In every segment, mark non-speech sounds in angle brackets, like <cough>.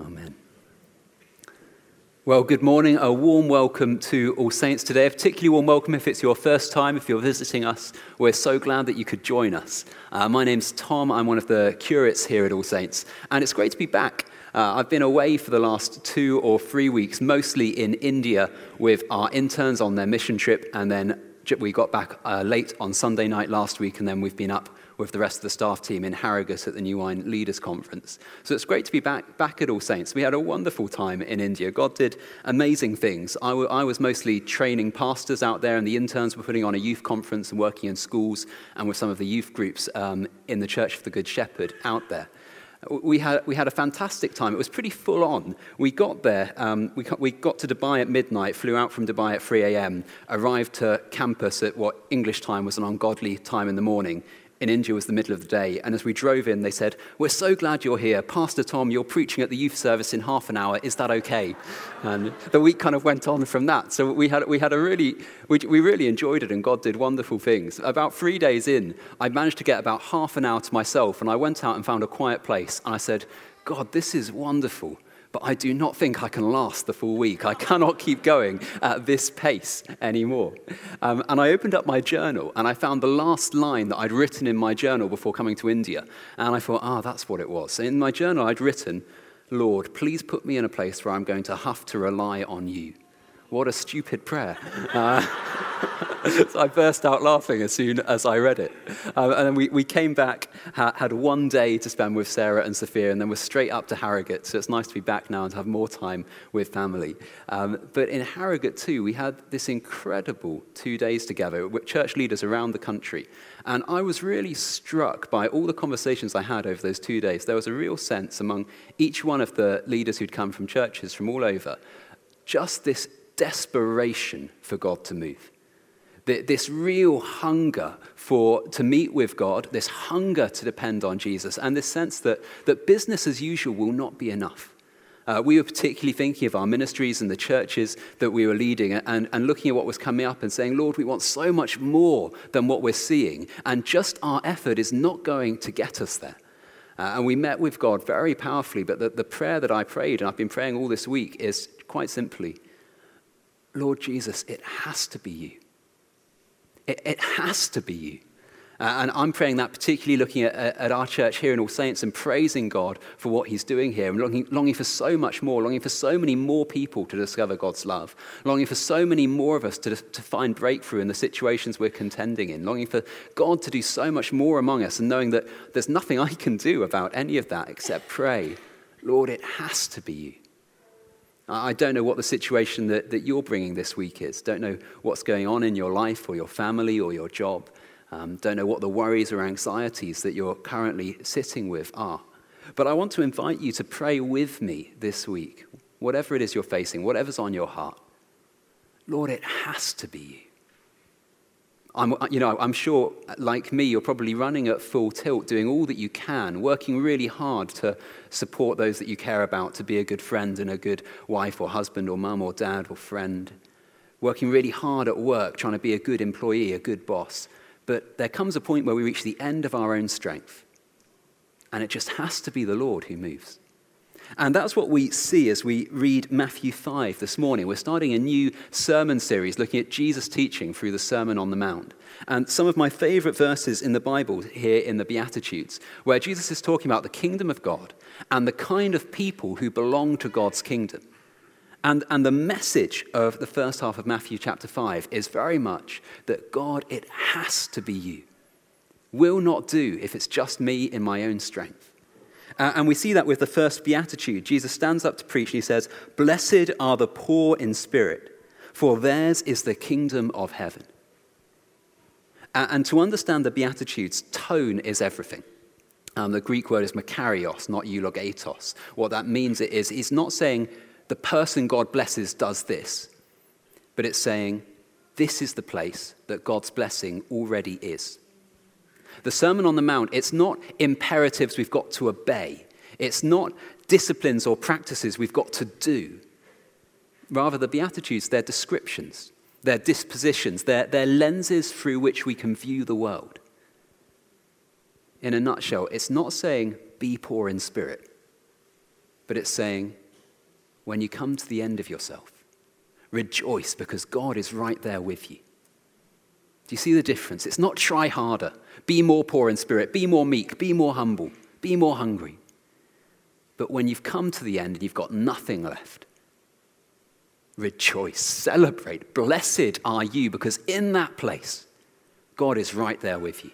Amen. Well, good morning. A warm welcome to All Saints today. A particularly warm welcome if it's your first time, if you're visiting us. We're so glad that you could join us. Uh, my name's Thom. I'm one of the curates here at All Saints, and it's great to be back. Uh, I've been away for the last two or three weeks, mostly in India with our interns on their mission trip, and then we got back uh, late on Sunday night last week, and then we've been up with the rest of the staff team in Harrogate at the New Wine Leaders Conference. So it's great to be back, back at All Saints. We had a wonderful time in India. God did amazing things. I, was mostly training pastors out there, and the interns were putting on a youth conference and working in schools and with some of the youth groups um, in the Church of the Good Shepherd out there we had, we had a fantastic time. It was pretty full on. We got there, um, we, got, we got to Dubai at midnight, flew out from Dubai at 3 a.m., arrived to campus at what English time was an ungodly time in the morning, in India was the middle of the day. And as we drove in, they said, We're so glad you're here. Pastor Thom, you're preaching at the youth service in half an hour. Is that okay? And the week kind of went on from that. So we had, we had a really, we, we really enjoyed it, and God did wonderful things. About three days in, I managed to get about half an hour to myself, and I went out and found a quiet place. And I said, God, this is wonderful but I do not think I can last the full week. I cannot keep going at this pace anymore. Um, and I opened up my journal and I found the last line that I'd written in my journal before coming to India. And I thought, ah, oh, that's what it was. In my journal, I'd written, Lord, please put me in a place where I'm going to have to rely on you. What a stupid prayer. Uh, <laughs> so I burst out laughing as soon as I read it. Um, and then we, we came back, ha- had one day to spend with Sarah and Sophia, and then we're straight up to Harrogate. So it's nice to be back now and to have more time with family. Um, but in Harrogate, too, we had this incredible two days together with church leaders around the country. And I was really struck by all the conversations I had over those two days. There was a real sense among each one of the leaders who'd come from churches from all over just this desperation for God to move. This real hunger for to meet with God, this hunger to depend on Jesus, and this sense that, that business as usual will not be enough. Uh, we were particularly thinking of our ministries and the churches that we were leading and, and looking at what was coming up and saying, Lord, we want so much more than what we're seeing, and just our effort is not going to get us there. Uh, and we met with God very powerfully, but the, the prayer that I prayed, and I've been praying all this week, is quite simply Lord Jesus, it has to be you. It, it has to be you. Uh, and I'm praying that particularly looking at, at, our church here in All Saints and praising God for what He's doing here and longing, longing for so much more, longing for so many more people to discover God's love, longing for so many more of us to, to find breakthrough in the situations we're contending in, longing for God to do so much more among us and knowing that there's nothing I can do about any of that except pray, Lord, it has to be you. I don't know what the situation that, that you're bringing this week is. Don't know what's going on in your life or your family or your job. Um, don't know what the worries or anxieties that you're currently sitting with are. But I want to invite you to pray with me this week, whatever it is you're facing, whatever's on your heart. Lord, it has to be you. I'm, uh, you know, I'm sure, like me, you're probably running at full tilt, doing all that you can, working really hard to support those that you care about, to be a good friend and a good wife or husband or mum or dad or friend. Working really hard at work, trying to be a good employee, a good boss. But there comes a point where we reach the end of our own strength, and it just has to be the Lord who moves. And that's what we see as we read Matthew 5 this morning. We're starting a new sermon series looking at Jesus' teaching through the Sermon on the Mount. And some of my favorite verses in the Bible here in the Beatitudes, where Jesus is talking about the kingdom of God and the kind of people who belong to God's kingdom. And, and the message of the first half of Matthew chapter 5 is very much that God, it has to be you. Will not do if it's just me in my own strength. Uh, and we see that with the first beatitude. Jesus stands up to preach and he says, Blessed are the poor in spirit, for theirs is the kingdom of heaven. Uh, and to understand the beatitudes, tone is everything. Um, the Greek word is makarios, not eulogetos. What that means it is, it's not saying the person God blesses does this, but it's saying this is the place that God's blessing already is. The Sermon on the Mount, it's not imperatives we've got to obey, it's not disciplines or practices we've got to do. Rather, the Beatitudes, they're descriptions, they're dispositions, they're, they're lenses through which we can view the world. In a nutshell, it's not saying be poor in spirit. but it's saying, when you come to the end of yourself, rejoice because God is right there with you. Do you see the difference? It's not try harder, be more poor in spirit, be more meek, be more humble, be more hungry. But when you've come to the end and you've got nothing left, rejoice, celebrate. Blessed are you because in that place, God is right there with you.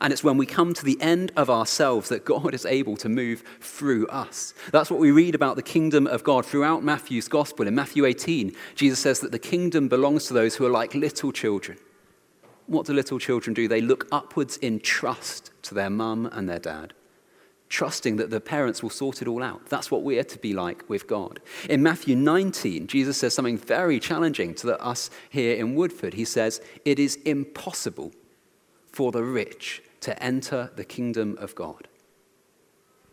And it's when we come to the end of ourselves that God is able to move through us. That's what we read about the kingdom of God throughout Matthew's gospel. In Matthew 18, Jesus says that the kingdom belongs to those who are like little children. What do little children do? They look upwards in trust to their mum and their dad trusting that the parents will sort it all out. That's what we are to be like with God. In Matthew 19, Jesus says something very challenging to us here in Woodford. He says, It is impossible for the rich to enter the kingdom of God.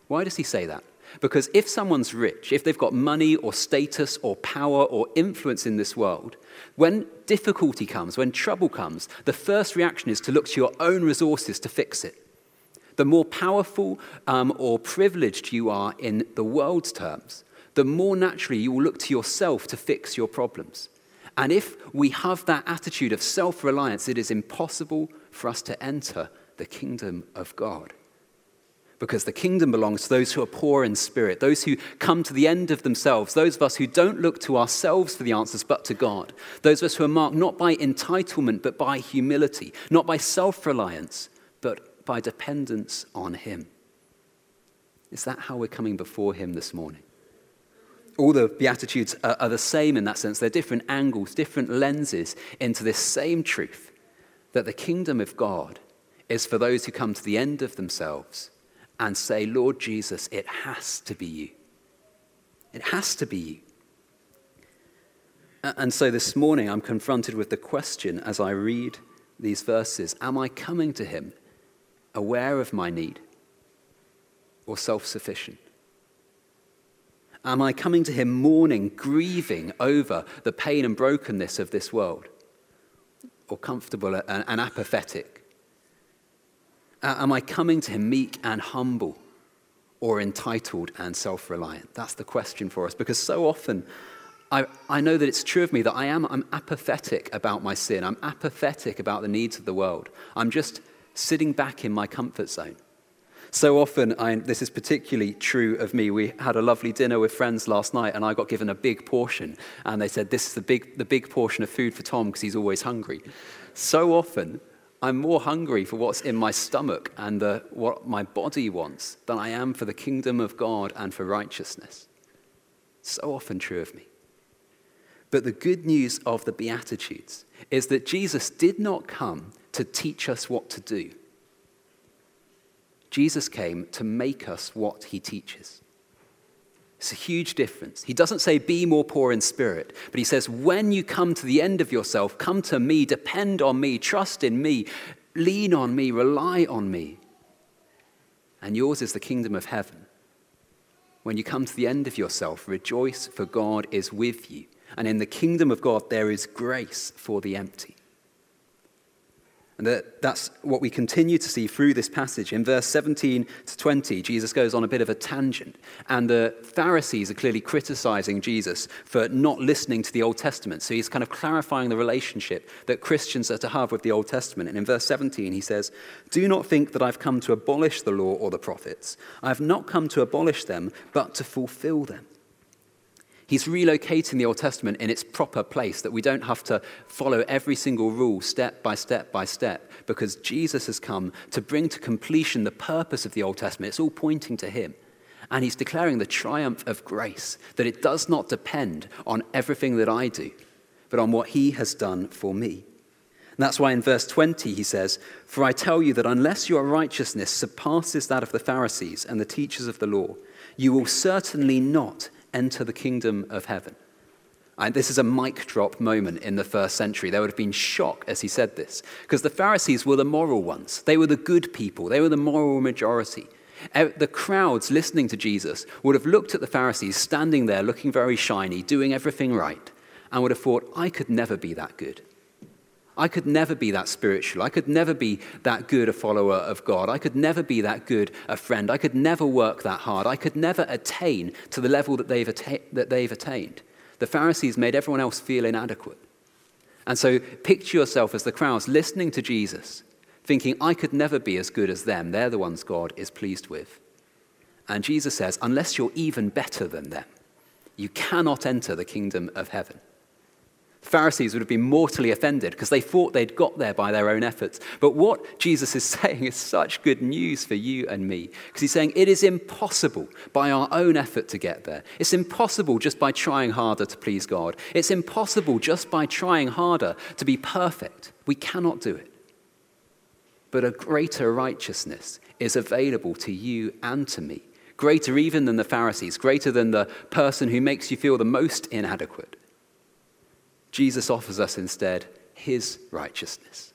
Why does he say that? Because if someone's rich, if they've got money or status or power or influence in this world, when difficulty comes, when trouble comes, the first reaction is to look to your own resources to fix it. The more powerful um, or privileged you are in the world's terms, the more naturally you will look to yourself to fix your problems. And if we have that attitude of self reliance, it is impossible for us to enter the kingdom of God. Because the kingdom belongs to those who are poor in spirit, those who come to the end of themselves, those of us who don't look to ourselves for the answers but to God, those of us who are marked not by entitlement but by humility, not by self reliance but by dependence on Him. Is that how we're coming before Him this morning? All the Beatitudes are, are the same in that sense. They're different angles, different lenses into this same truth that the kingdom of God is for those who come to the end of themselves and say, Lord Jesus, it has to be you. It has to be you. And so this morning I'm confronted with the question as I read these verses Am I coming to him aware of my need, or self sufficient? Am I coming to Him mourning, grieving over the pain and brokenness of this world, or comfortable and, apathetic? Am I coming to Him meek and humble, or entitled and self reliant? That's the question for us, because so often I, I know that it's true of me that I am I'm apathetic about my sin. I'm apathetic about the needs of the world. I'm just sitting back in my comfort zone. So often, I, this is particularly true of me. We had a lovely dinner with friends last night, and I got given a big portion. And they said, This is the big, the big portion of food for Thom because he's always hungry. So often, I'm more hungry for what's in my stomach and the, what my body wants than I am for the kingdom of God and for righteousness. So often true of me. But the good news of the Beatitudes is that Jesus did not come to teach us what to do. Jesus came to make us what he teaches. It's a huge difference. He doesn't say, be more poor in spirit, but he says, when you come to the end of yourself, come to me, depend on me, trust in me, lean on me, rely on me. And yours is the kingdom of heaven. When you come to the end of yourself, rejoice, for God is with you. And in the kingdom of God, there is grace for the empty. And that, that's what we continue to see through this passage. In verse 17 to 20, Jesus goes on a bit of a tangent. And the Pharisees are clearly criticizing Jesus for not listening to the Old Testament. So he's kind of clarifying the relationship that Christians are to have with the Old Testament. And in verse 17, he says, Do not think that I've come to abolish the law or the prophets. I have not come to abolish them, but to fulfill them. He's relocating the Old Testament in its proper place, that we don't have to follow every single rule step by step by step, because Jesus has come to bring to completion the purpose of the Old Testament. It's all pointing to Him. And He's declaring the triumph of grace, that it does not depend on everything that I do, but on what He has done for me. And that's why in verse 20 he says, For I tell you that unless your righteousness surpasses that of the Pharisees and the teachers of the law, you will certainly not enter the kingdom of heaven. And this is a mic drop moment in the first century. There would have been shock as he said this, because the Pharisees were the moral ones. They were the good people, they were the moral majority. The crowds listening to Jesus would have looked at the Pharisees standing there looking very shiny, doing everything right, and would have thought, I could never be that good. I could never be that spiritual. I could never be that good a follower of God. I could never be that good a friend. I could never work that hard. I could never attain to the level that they've, atta- that they've attained. The Pharisees made everyone else feel inadequate. And so picture yourself as the crowds listening to Jesus, thinking, I could never be as good as them. They're the ones God is pleased with. And Jesus says, unless you're even better than them, you cannot enter the kingdom of heaven. Pharisees would have been mortally offended because they thought they'd got there by their own efforts. But what Jesus is <laughs> saying is such good news for you and me because he's saying it is impossible by our own effort to get there. It's impossible just by trying harder to please God. It's impossible just by trying harder to be perfect. We cannot do it. But a greater righteousness is available to you and to me, greater even than the Pharisees, greater than the person who makes you feel the most inadequate. Jesus offers us instead his righteousness.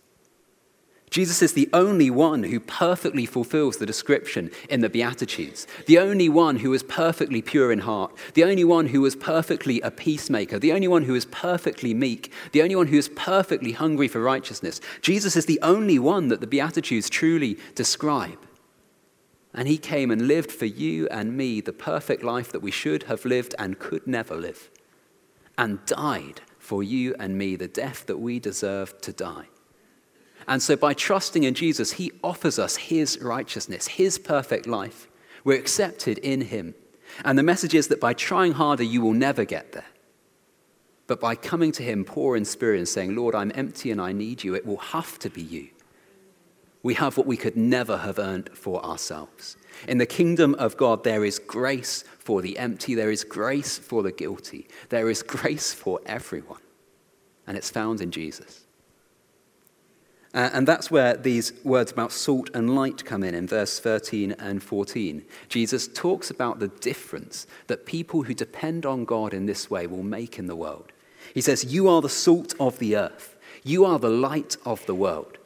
Jesus is the only one who perfectly fulfills the description in the Beatitudes, the only one who is perfectly pure in heart, the only one who is perfectly a peacemaker, the only one who is perfectly meek, the only one who is perfectly hungry for righteousness. Jesus is the only one that the Beatitudes truly describe. And he came and lived for you and me the perfect life that we should have lived and could never live, and died for you and me the death that we deserve to die. And so, by trusting in Jesus, he offers us his righteousness, his perfect life. We're accepted in him. And the message is that by trying harder, you will never get there. But by coming to him poor in spirit and saying, Lord, I'm empty and I need you, it will have to be you. We have what we could never have earned for ourselves. In the kingdom of God, there is grace for the empty, there is grace for the guilty, there is grace for everyone. And it's found in Jesus. Uh, and that's where these words about salt and light come in, in verse 13 and 14. Jesus talks about the difference that people who depend on God in this way will make in the world. He says, You are the salt of the earth, you are the light of the world.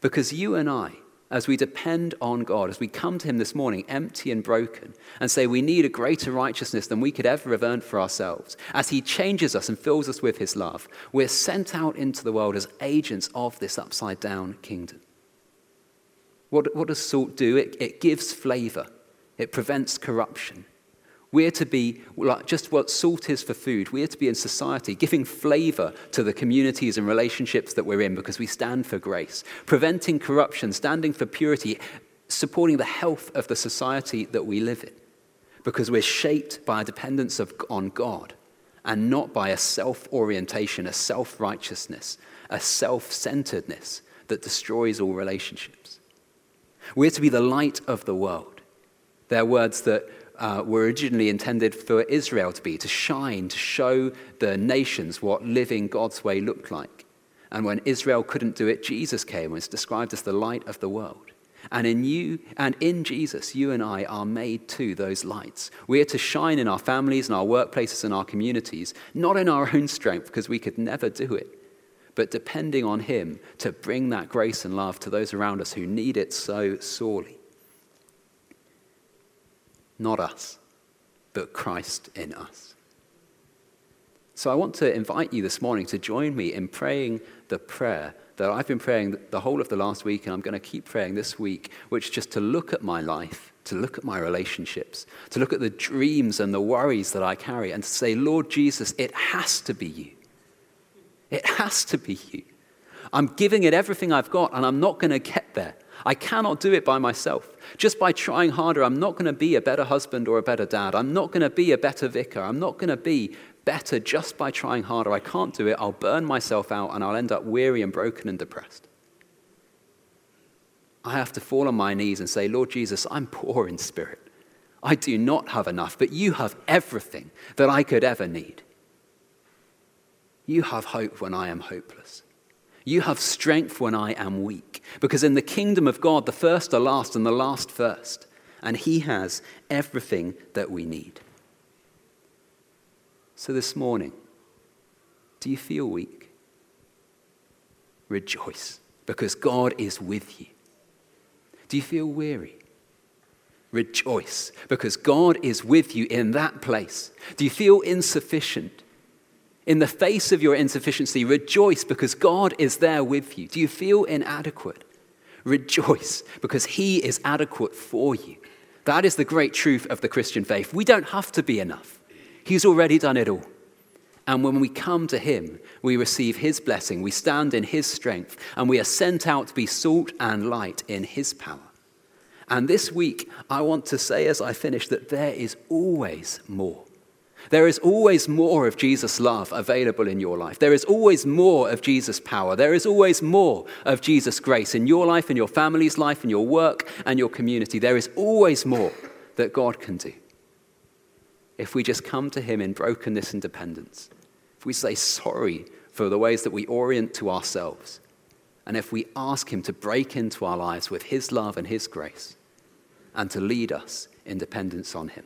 Because you and I, as we depend on God, as we come to Him this morning empty and broken, and say we need a greater righteousness than we could ever have earned for ourselves, as He changes us and fills us with His love, we're sent out into the world as agents of this upside down kingdom. What, what does salt do? It, it gives flavor, it prevents corruption, we're to be like just what salt is for food. We're to be in society, giving flavor to the communities and relationships that we're in because we stand for grace, preventing corruption, standing for purity, supporting the health of the society that we live in because we're shaped by a dependence of, on God and not by a self orientation, a self righteousness, a self centeredness that destroys all relationships. We're to be the light of the world. They're words that uh, were originally intended for Israel to be, to shine, to show the nations what living God's way looked like. And when Israel couldn't do it, Jesus came and was described as the light of the world. And in you and in Jesus, you and I are made to those lights. We are to shine in our families, and our workplaces, and our communities, not in our own strength, because we could never do it, but depending on Him to bring that grace and love to those around us who need it so sorely not us, but Christ in us. So I want to invite you this morning to join me in praying the prayer that I've been praying the whole of the last week, and I'm going to keep praying this week, which is just to look at my life, to look at my relationships, to look at the dreams and the worries that I carry, and to say, Lord Jesus, it has to be you. It has to be you. I'm giving it everything I've got, and I'm not going to get there. I cannot do it by myself. Just by trying harder, I'm not going to be a better husband or a better dad. I'm not going to be a better vicar. I'm not going to be better just by trying harder. I can't do it. I'll burn myself out and I'll end up weary and broken and depressed. I have to fall on my knees and say, Lord Jesus, I'm poor in spirit. I do not have enough, but you have everything that I could ever need. You have hope when I am hopeless. You have strength when I am weak. Because in the kingdom of God, the first are last and the last first. And He has everything that we need. So this morning, do you feel weak? Rejoice, because God is with you. Do you feel weary? Rejoice, because God is with you in that place. Do you feel insufficient? In the face of your insufficiency, rejoice because God is there with you. Do you feel inadequate? Rejoice because He is adequate for you. That is the great truth of the Christian faith. We don't have to be enough, He's already done it all. And when we come to Him, we receive His blessing, we stand in His strength, and we are sent out to be salt and light in His power. And this week, I want to say as I finish that there is always more. There is always more of Jesus' love available in your life. There is always more of Jesus' power. There is always more of Jesus' grace in your life, in your family's life, in your work, and your community. There is always more that God can do. If we just come to Him in brokenness and dependence, if we say sorry for the ways that we orient to ourselves, and if we ask Him to break into our lives with His love and His grace, and to lead us in dependence on Him.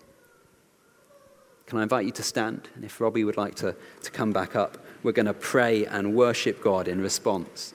Can I invite you to stand? And if Robbie would like to, to come back up, we're going to pray and worship God in response.